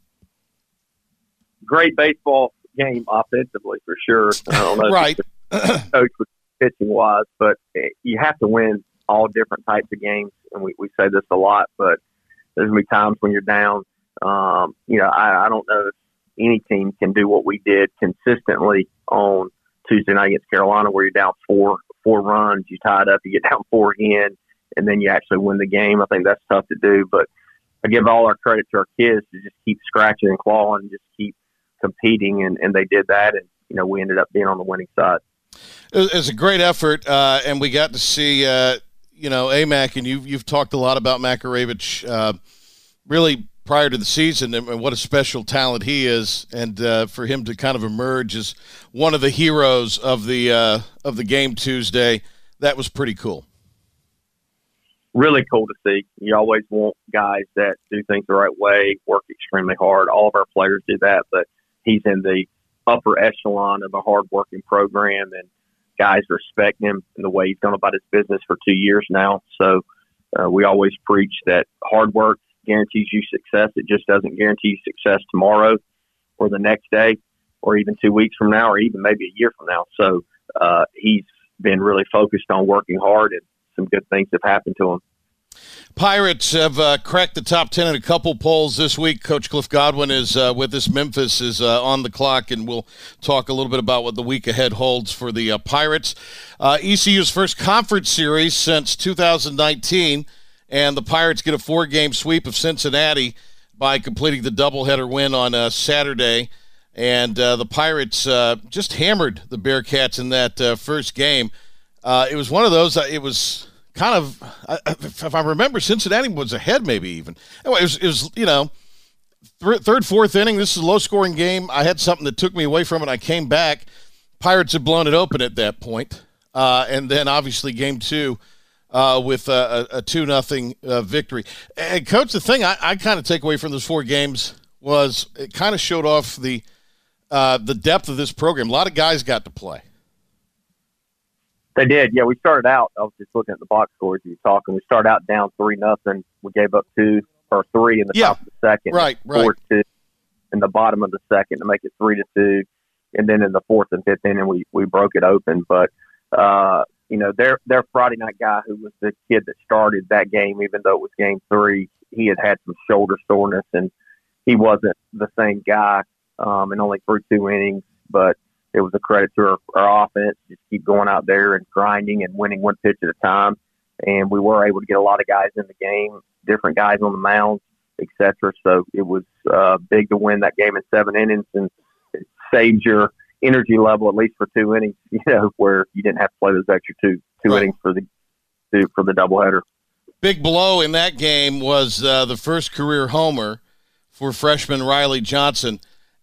S10: Great baseball game offensively for sure. I don't know,
S1: right?
S10: coach was pitching wise, but you have to win all different types of games, and we, we say this a lot. But there's gonna be times when you're down. Um, you know, I, I don't know if any team can do what we did consistently on Tuesday night against Carolina, where you're down four four runs, you tie it up, you get down four again, and then you actually win the game. I think that's tough to do, but I give all our credit to our kids to just keep scratching and clawing, and just keep competing, and, and they did that, and you know we ended up being on the winning side.
S1: It was a great effort, uh, and we got to see uh, you know Amac, and you've you've talked a lot about Makarewicz, uh, really prior to the season, and what a special talent he is, and uh, for him to kind of emerge as one of the heroes of the uh, of the game Tuesday, that was pretty cool
S10: really cool to see. You always want guys that do things the right way, work extremely hard. All of our players do that, but he's in the upper echelon of a hardworking program, and guys respect him and the way he's gone about his business for two years now. So uh, we always preach that hard work guarantees you success. It just doesn't guarantee success tomorrow or the next day or even two weeks from now or even maybe a year from now. So uh, he's been really focused on working hard and some good things have happened to him.
S1: Pirates have uh, cracked the top 10 in a couple polls this week. Coach Cliff Godwin is uh, with us. Memphis is uh, on the clock, and we'll talk a little bit about what the week ahead holds for the uh, Pirates. Uh, ECU's first conference series since 2019, and the Pirates get a four game sweep of Cincinnati by completing the doubleheader win on uh, Saturday. And the Pirates just hammered the Bearcats in that first game. it was one of those, it was kind of, if I remember, Cincinnati was ahead, maybe even. Anyway, it was, it was you know, th- third, fourth inning. This is a low scoring game. I had something that took me away from it. I came back. Pirates had blown it open at that point. Uh, and then obviously game two uh, with a, a, two nothing uh, victory. And coach, the thing I, I kind of take away from those four games was it kind of showed off the uh, the depth of this program. A lot of guys got to play.
S10: They did. Yeah, we started out. I was just looking at the box scores you were talking. We started out down three nothing. We gave up two or three in the
S1: yeah.
S10: top of the second.
S1: Right, right.
S10: Four two in the bottom of the second to make it three to two, and then in the fourth and fifth inning we we broke it open. But uh, you know, their their Friday night guy who was the kid that started that game, even though it was game three, he had had some shoulder soreness and he wasn't the same guy, um, and only threw two innings, but it was a credit to our, our offense. Just keep going out there and grinding and winning one pitch at a time. And we were able to get a lot of guys in the game, different guys on the mound, etc. So it was uh, big to win that game in seven innings and it saved your energy level at least for two innings. [LAUGHS] You know, where you didn't have to play those extra two two
S1: Right.
S10: innings for the two, for the doubleheader.
S1: Big blow in that game was uh, the first career homer for freshman Riley Johnson.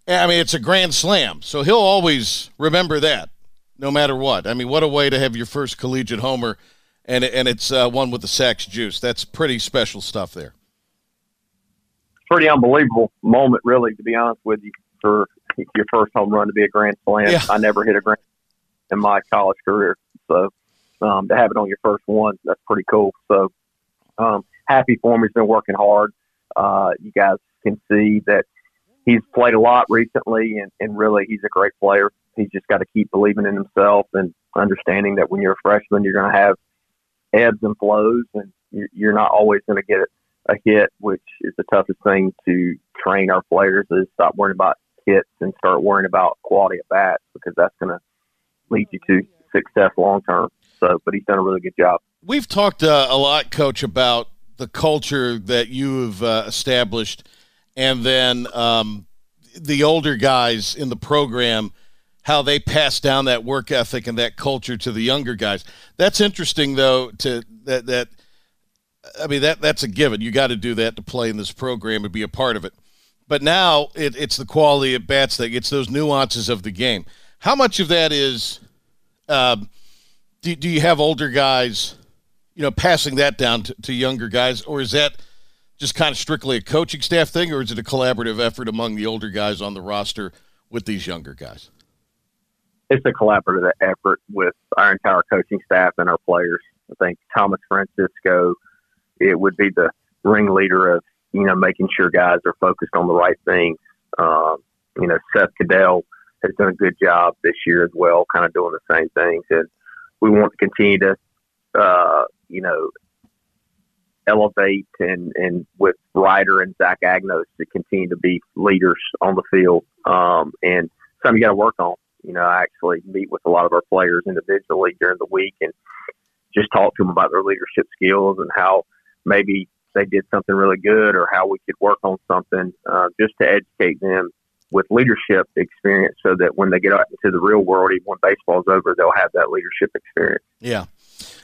S1: I mean, it's a grand slam, so he'll always remember that, no matter what. I mean, what a way to have your first collegiate homer, and and it's uh, one with the Sachs juice. That's pretty special stuff there.
S10: Pretty unbelievable moment, really, to be honest with you, for your first home run to be a grand slam.
S1: Yeah.
S10: I never hit a grand in my college career, so um, to have it on your first one, that's pretty cool. So um, happy for him. He's been working hard. Uh, you guys can see that he's played a lot recently, and, and really, he's a great player. He's just got to keep believing in himself and understanding that when you're a freshman, you're going to have ebbs and flows, and you- you're not always going to get a hit, which is the toughest thing to train our players is stop worrying about hits and start worrying about quality at bats because that's going to lead you to success long term. So, but he's done a really good job.
S1: We've talked uh, a lot, Coach, about the culture that you have uh, established, and then um, the older guys in the program how they pass down that work ethic and that culture to the younger guys. That's interesting, though. To that that I mean that that's a given. You got to do that to play in this program and be a part of it. But now it, it's the quality of bats that gets those nuances of the game. How much of that is? Um, do, do you have older guys, you know, passing that down to, to younger guys, or is that just kind of strictly a coaching staff thing, or is it a collaborative effort among the older guys on the roster with these younger guys?
S10: It's a collaborative effort with our entire coaching staff and our players. I think Thomas Francisco, it would be the ringleader of you know making sure guys are focused on the right things. Um, you know, Seth Caddell has done a good job this year as well, kind of doing the same things, and we want to continue to, uh, you know, elevate and, and with Ryder and Zach Agnos to continue to be leaders on the field. Um, and something you got to work on. You know, I actually meet with a lot of our players individually during the week and just talk to them about their leadership skills and how maybe they did something really good or how we could work on something uh, just to educate them with leadership experience so that when they get out into the real world, even when baseball's over, they'll have that leadership experience.
S1: Yeah.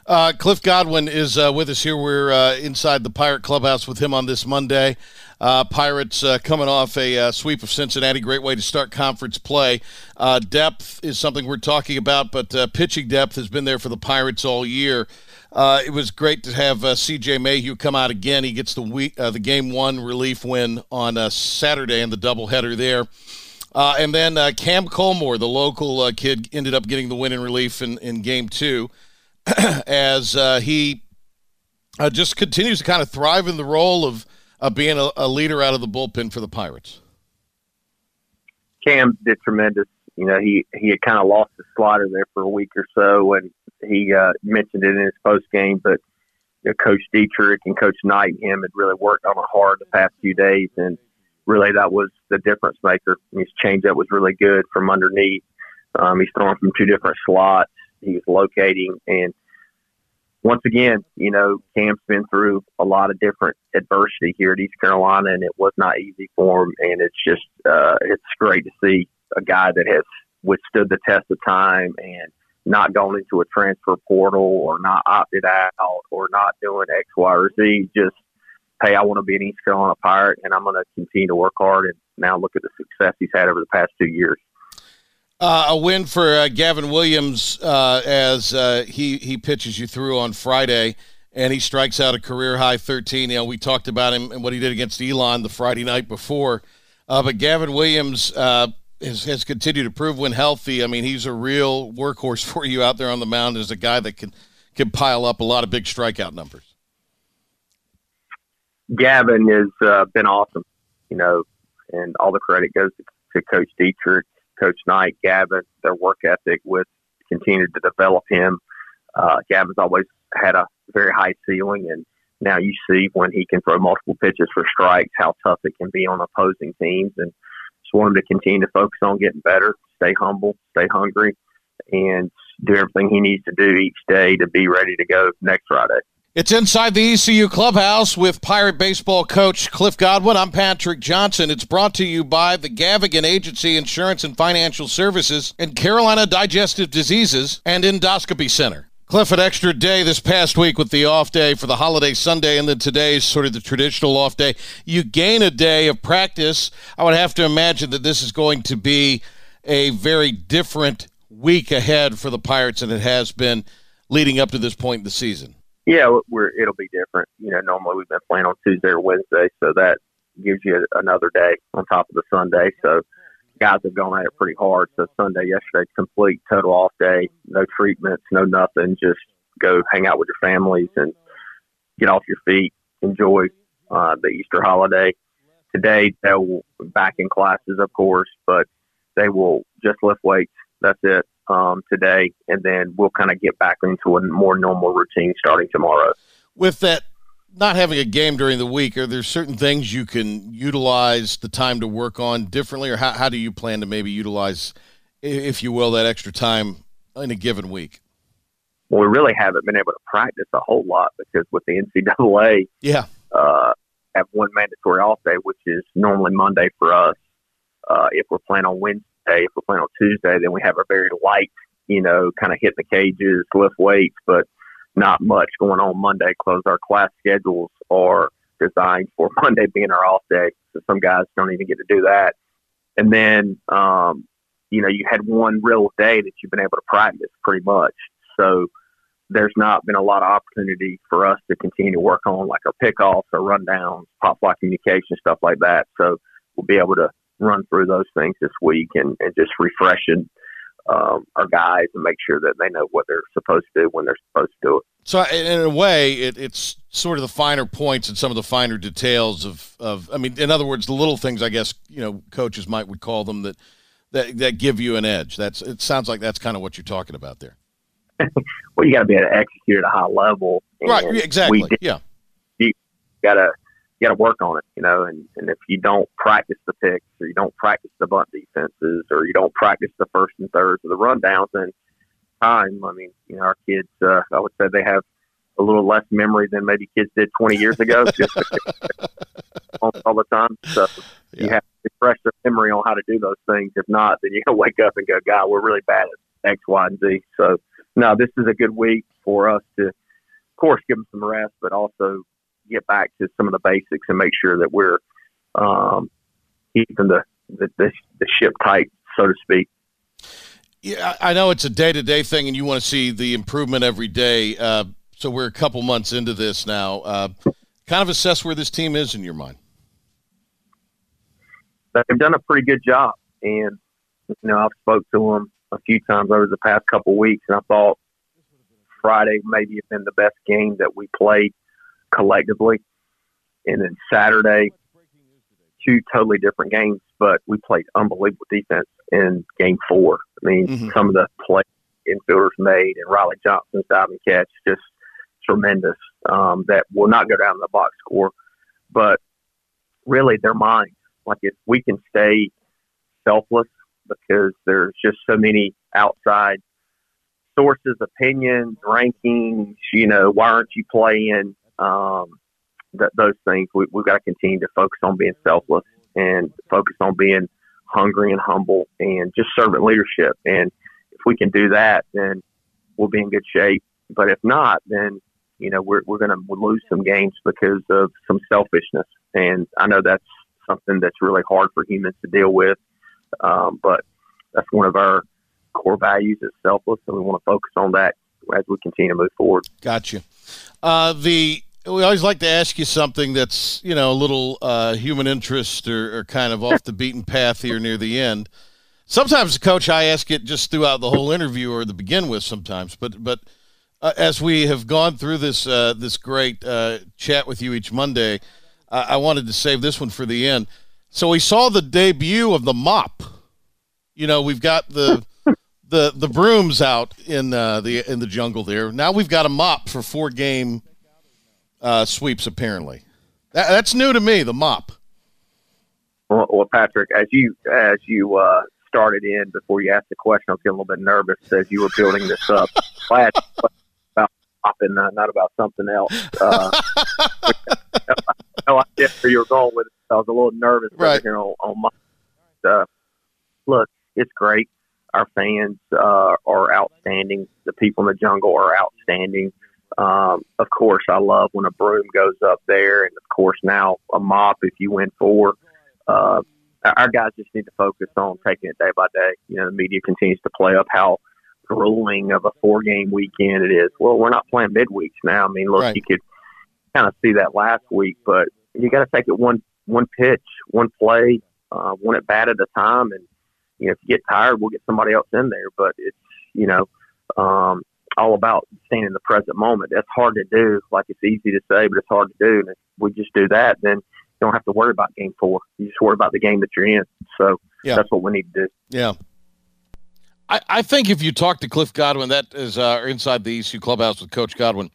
S1: Uh, Cliff Godwin is uh, with us here. We're uh, inside the Pirate Clubhouse with him on this Monday. Uh, Pirates uh, coming off a uh, sweep of Cincinnati. Great way to start conference play. depth is something we're talking about, but pitching depth has been there for the Pirates all year. it was great to have C.J. Mayhew come out again. He gets the week, the game one relief win on Saturday in the doubleheader there. And then Cam Colmore, the local kid, ended up getting the win in relief in, in game two. [CLEARS THROAT] as uh, he uh, just continues to kind of thrive in the role of uh, being a, a, leader out of the bullpen for the Pirates.
S10: Cam did tremendous. You know, he he had kind of lost his slider there for a week or so, and he uh, mentioned it in his post game. But you know, Coach Dietrich and Coach Knight and him had really worked on it hard the past few days, and really that was the difference maker. His changeup was really good from underneath. Um, he's throwing from two different slots he was locating. And once again, you know, Cam's been through a lot of different adversity here at East Carolina, and it was not easy for him. And it's just, uh, it's great to see a guy that has withstood the test of time and not gone into a transfer portal or not opted out or not doing X, Y, or Z. Just, hey, I want to be an East Carolina Pirate, and I'm going to continue to work hard. And now look at the success he's had over the past two years.
S1: Uh, a win for uh, Gavin Williams uh, as uh, he he pitches you through on Friday, and he strikes out a career high 13. You know, we talked about him and what he did against Elon the Friday night before, uh, but Gavin Williams uh, has, has continued to prove when healthy. I mean, he's a real workhorse [LAUGHS] for you out there on the mound as a guy that can can pile up a lot of big strikeout numbers.
S10: Gavin has been awesome, you know, and all the credit goes to, to Coach Dietrich Coach Knight, Gavin, their work ethic with continued to develop him. Uh, Gavin's always had a very high ceiling, and now you see when he can throw multiple pitches for strikes how tough it can be on opposing teams. And just want him to continue to focus on getting better, stay humble, stay hungry, and do everything he needs to do each day to be ready to go next Friday.
S1: It's inside the ECU clubhouse with Pirate baseball coach Cliff Godwin. I'm Patrick Johnson. It's brought to you by the Gavigan Agency Insurance and Financial Services and Carolina Digestive Diseases and Endoscopy Center. Cliff, an extra day this past week with the off day for the holiday Sunday, and then today's sort of the traditional off day. You gain a day of practice. I would have to imagine that this is going to be a very different week ahead for the Pirates than it has been leading up to this point in the season.
S10: Yeah, we're it'll be different. You know, normally we've been playing on Tuesday or Wednesday, so that gives you another day on top of the Sunday. So guys have gone at it pretty hard. So Sunday yesterday, complete total off day, no treatments, no nothing. Just go hang out with your families and get off your feet, enjoy uh, the Easter holiday. Today they'll back in classes, of course, but they will just lift weights. That's it um, today, and then we'll kind of get back into a more normal routine starting tomorrow.
S1: With that, not having a game during the week, are there certain things you can utilize the time to work on differently, or how, how do you plan to maybe utilize, if you will, that extra time in a given week?
S10: Well, we really haven't been able to practice a whole lot because with the [LAUGHS] NCAA,
S1: yeah,
S10: uh, have one mandatory off day, which is normally Monday for us. Uh, if we're playing on Wednesday Wednesday. If we're playing on Tuesday, then we have a very light, you know, kind of hit the cages, lift weights, but not much going on Monday because our class schedules are designed for [LAUGHS] Monday being our off day. So some guys don't even get to do that. And then, um, you know, you had one real day that you've been able to practice pretty much. So there's not been a lot of opportunity for us to continue to work on like our pickoffs, our rundowns, pop fly communication, stuff like that. So we'll be able to run through those things this week and, and just refreshing um, our guys and make sure that they know what they're supposed to do when they're supposed to do it.
S1: So in a way, it, it's sort of the finer points and some of the finer details of, of, I mean, in other words, the little things, I guess, you know, coaches might would call them that, that, that give you an edge. That's, it sounds like that's kind of what you're talking about there. [LAUGHS]
S10: well, you got to be able to execute at a high level.
S1: Right. Exactly.
S10: Did,
S1: yeah.
S10: You got to, you got to work on it, you know, and, and if you don't practice the picks or you don't practice the bunt defenses or you don't practice the first and thirds of the rundowns, then time, I mean, you know, our kids, uh, I would say they have a little less memory than maybe kids did 20 years ago, [LAUGHS] just all the time. So yeah. you have to refresh their memory on how to do those things. If not, then you're wake up and go, God, we're really bad at X, Y, and Z. So, no, this is a good week for us to, of course, give them some rest, but also get back to some of the basics and make sure that we're um, keeping the, the, the, the ship tight, so to speak.
S1: Yeah, I know it's a day to day thing, and you want to see the improvement every day. Uh, so we're a couple months into this now. Uh, kind of assess where this team is in your mind.
S10: They've done a pretty good job, and you know I've spoke to them a few times over the past couple weeks, and I thought Friday maybe have been the best game that we played collectively. And then Saturday, two totally different games, but we played unbelievable defense in game four. I mean, mm-hmm. some of the play infielders made and Riley Johnson's diving catch just tremendous um, that will not go down in the box score. But really, their minds. Like if we can stay selfless because there's just so many outside sources, opinions, rankings. You know, why aren't you playing? Um, th- those things. We, we've got to continue to focus on being selfless and focus on being hungry and humble and just servant leadership. And if we can do that, then we'll be in good shape. But if not, then you know we're we're going to lose some games because of some selfishness. And I know that's something that's really hard for humans to deal with. Um, but that's one of our core values is selfless, and we want to focus on that as we continue to move forward.
S1: Gotcha. Uh, the we always like to ask you something that's you know a little uh, human interest or, or, kind of off the [LAUGHS] beaten path here near the end. Sometimes, coach, I ask it just throughout the whole interview or to begin with. Sometimes, but but uh, as we have gone through this uh, this great uh, chat with you each Monday, I-, I wanted to save this one for the end. So we saw the debut of the mop. You know, we've got the the the brooms out in uh, the in the jungle there. Now we've got a mop for four game uh, sweeps. Apparently, that, that's new to me. The mop.
S10: Well, well Patrick, as you as you uh, started in before you asked the question, I was getting a little bit nervous as you were building this up. [LAUGHS] I about mopping, uh, not about something else. Uh, [LAUGHS] no idea where you were going with it. I was a little nervous
S1: right.
S10: here on, on my. Uh, look, it's great. Our fans uh, are outstanding. The people in the jungle are outstanding. Um, of course, I love when a broom goes up there, and of course now a mop if you win four. Uh, our guys just need to focus on taking it day by day. You know, the media continues to play up how grueling of a four-game weekend it is. Well, we're not playing midweeks now. I mean, look,
S1: right.
S10: you could kind of see that last week, but you got to take it one one pitch, one play, uh, one at bat at a time, and you know, if you get tired, we'll get somebody else in there. But it's you know, um, all about staying in the present moment. That's hard to do. Like it's easy to say, but it's hard to do. And if we just do that, then you don't have to worry about game four. You just worry about the game that you're in. So yeah. that's what we need to do.
S1: Yeah. I, I think if you talk to Cliff Godwin, that is uh, inside the ECU clubhouse with Coach Godwin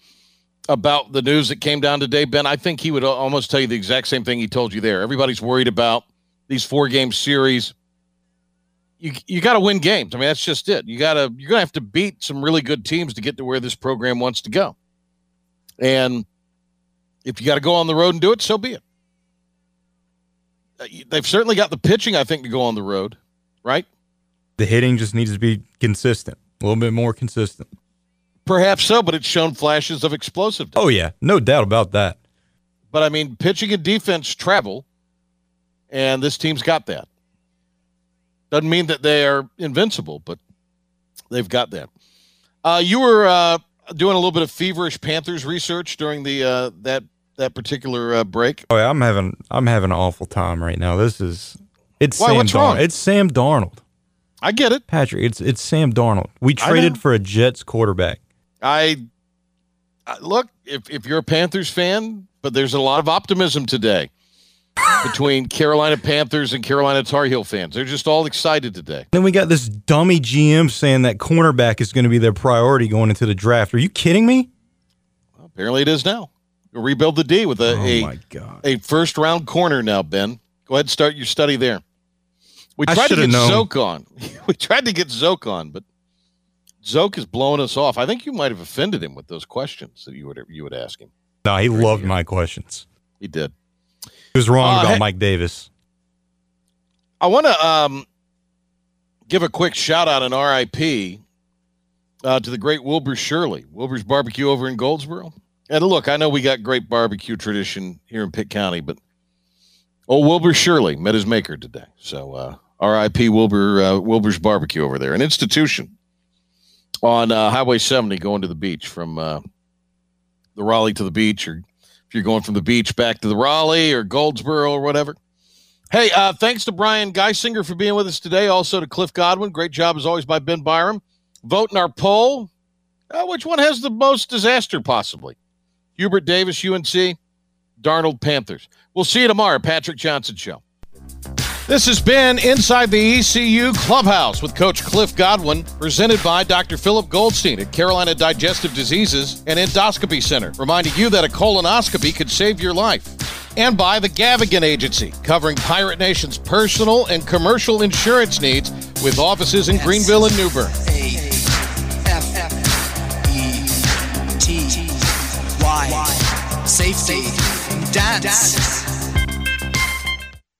S1: about the news that came down today, Ben, I think he would almost tell you the exact same thing he told you there. Everybody's worried about these four game series you you got to win games. I mean, that's just it. You got to you're going to have to beat some really good teams to get to where this program wants to go. And if you got to go on the road and do it, so be it. Uh, they've certainly got the pitching, I think, to go on the road, right?
S3: The hitting just needs to be consistent, a little bit more consistent.
S1: Perhaps so, but it's shown flashes of explosiveness.
S3: Oh yeah, no doubt about that.
S1: But I mean, pitching and defense travel, and this team's got that. Doesn't mean that they are invincible, but they've got that. Uh, you were uh, doing a little bit of feverish Panthers research during the uh, that that particular uh, break.
S3: Oh yeah, I'm having I'm having an awful time right now. This is it's
S1: Why,
S3: Sam
S1: what's
S3: Darnold.
S1: wrong?
S3: It's Sam Darnold.
S1: I get it.
S3: Patrick, it's it's Sam Darnold. We traded for a Jets quarterback.
S1: I, I look if if you're a Panthers fan, but there's a lot of optimism today between Carolina Panthers and Carolina Tar Heel fans. They're just all excited today.
S3: Then we got this dummy GM saying that cornerback is going to be their priority going into the draft. Are you kidding me?
S1: Apparently, it is now. We'll rebuild the D with a
S3: Oh
S1: a, a first round corner now. Ben, go ahead and start your study there. We tried to get
S3: known.
S1: Zoke on. [LAUGHS] we tried to get Zoke on, but Zoke is blowing us off. I think you might have offended him with those questions that you would you would ask him.
S3: No, he loved my questions.
S1: He did.
S3: Was wrong
S1: Uh,
S3: about
S1: hey-
S3: Mike Davis.
S1: I want to um, give a quick shout out and RIP uh, to the great Wilbur Shirley, Wilbur's Barbecue over in Goldsboro. And look, I know we got great barbecue tradition here in Pitt County, but oh, Wilbur Shirley met his maker today. So uh, RIP Wilbur uh, Wilbur's Barbecue over there, an institution on uh, Highway 70 going to the beach from uh, the Raleigh to the beach, or if you're going from the beach back to the Raleigh or Goldsboro or whatever. Hey, uh, thanks to Brian Geisinger for being with us today. Also to Cliff Godwin. Great job as always by Ben Byram. Vote in our poll. Uh, which one has the most disaster possibly? Hubert Davis, UNC, Darnold Panthers. We'll see you tomorrow, Patrick Johnson Show. This has been Inside the ECU Clubhouse with Coach Cliff Godwin, presented by Dr. Philip Goldstein at Carolina Digestive Diseases and Endoscopy Center, reminding you that a colonoscopy could save your life. And by the Gavigan Agency, covering Pirate Nation's personal and commercial insurance needs with offices in Greenville and New Bern.
S11: Safety. Dance.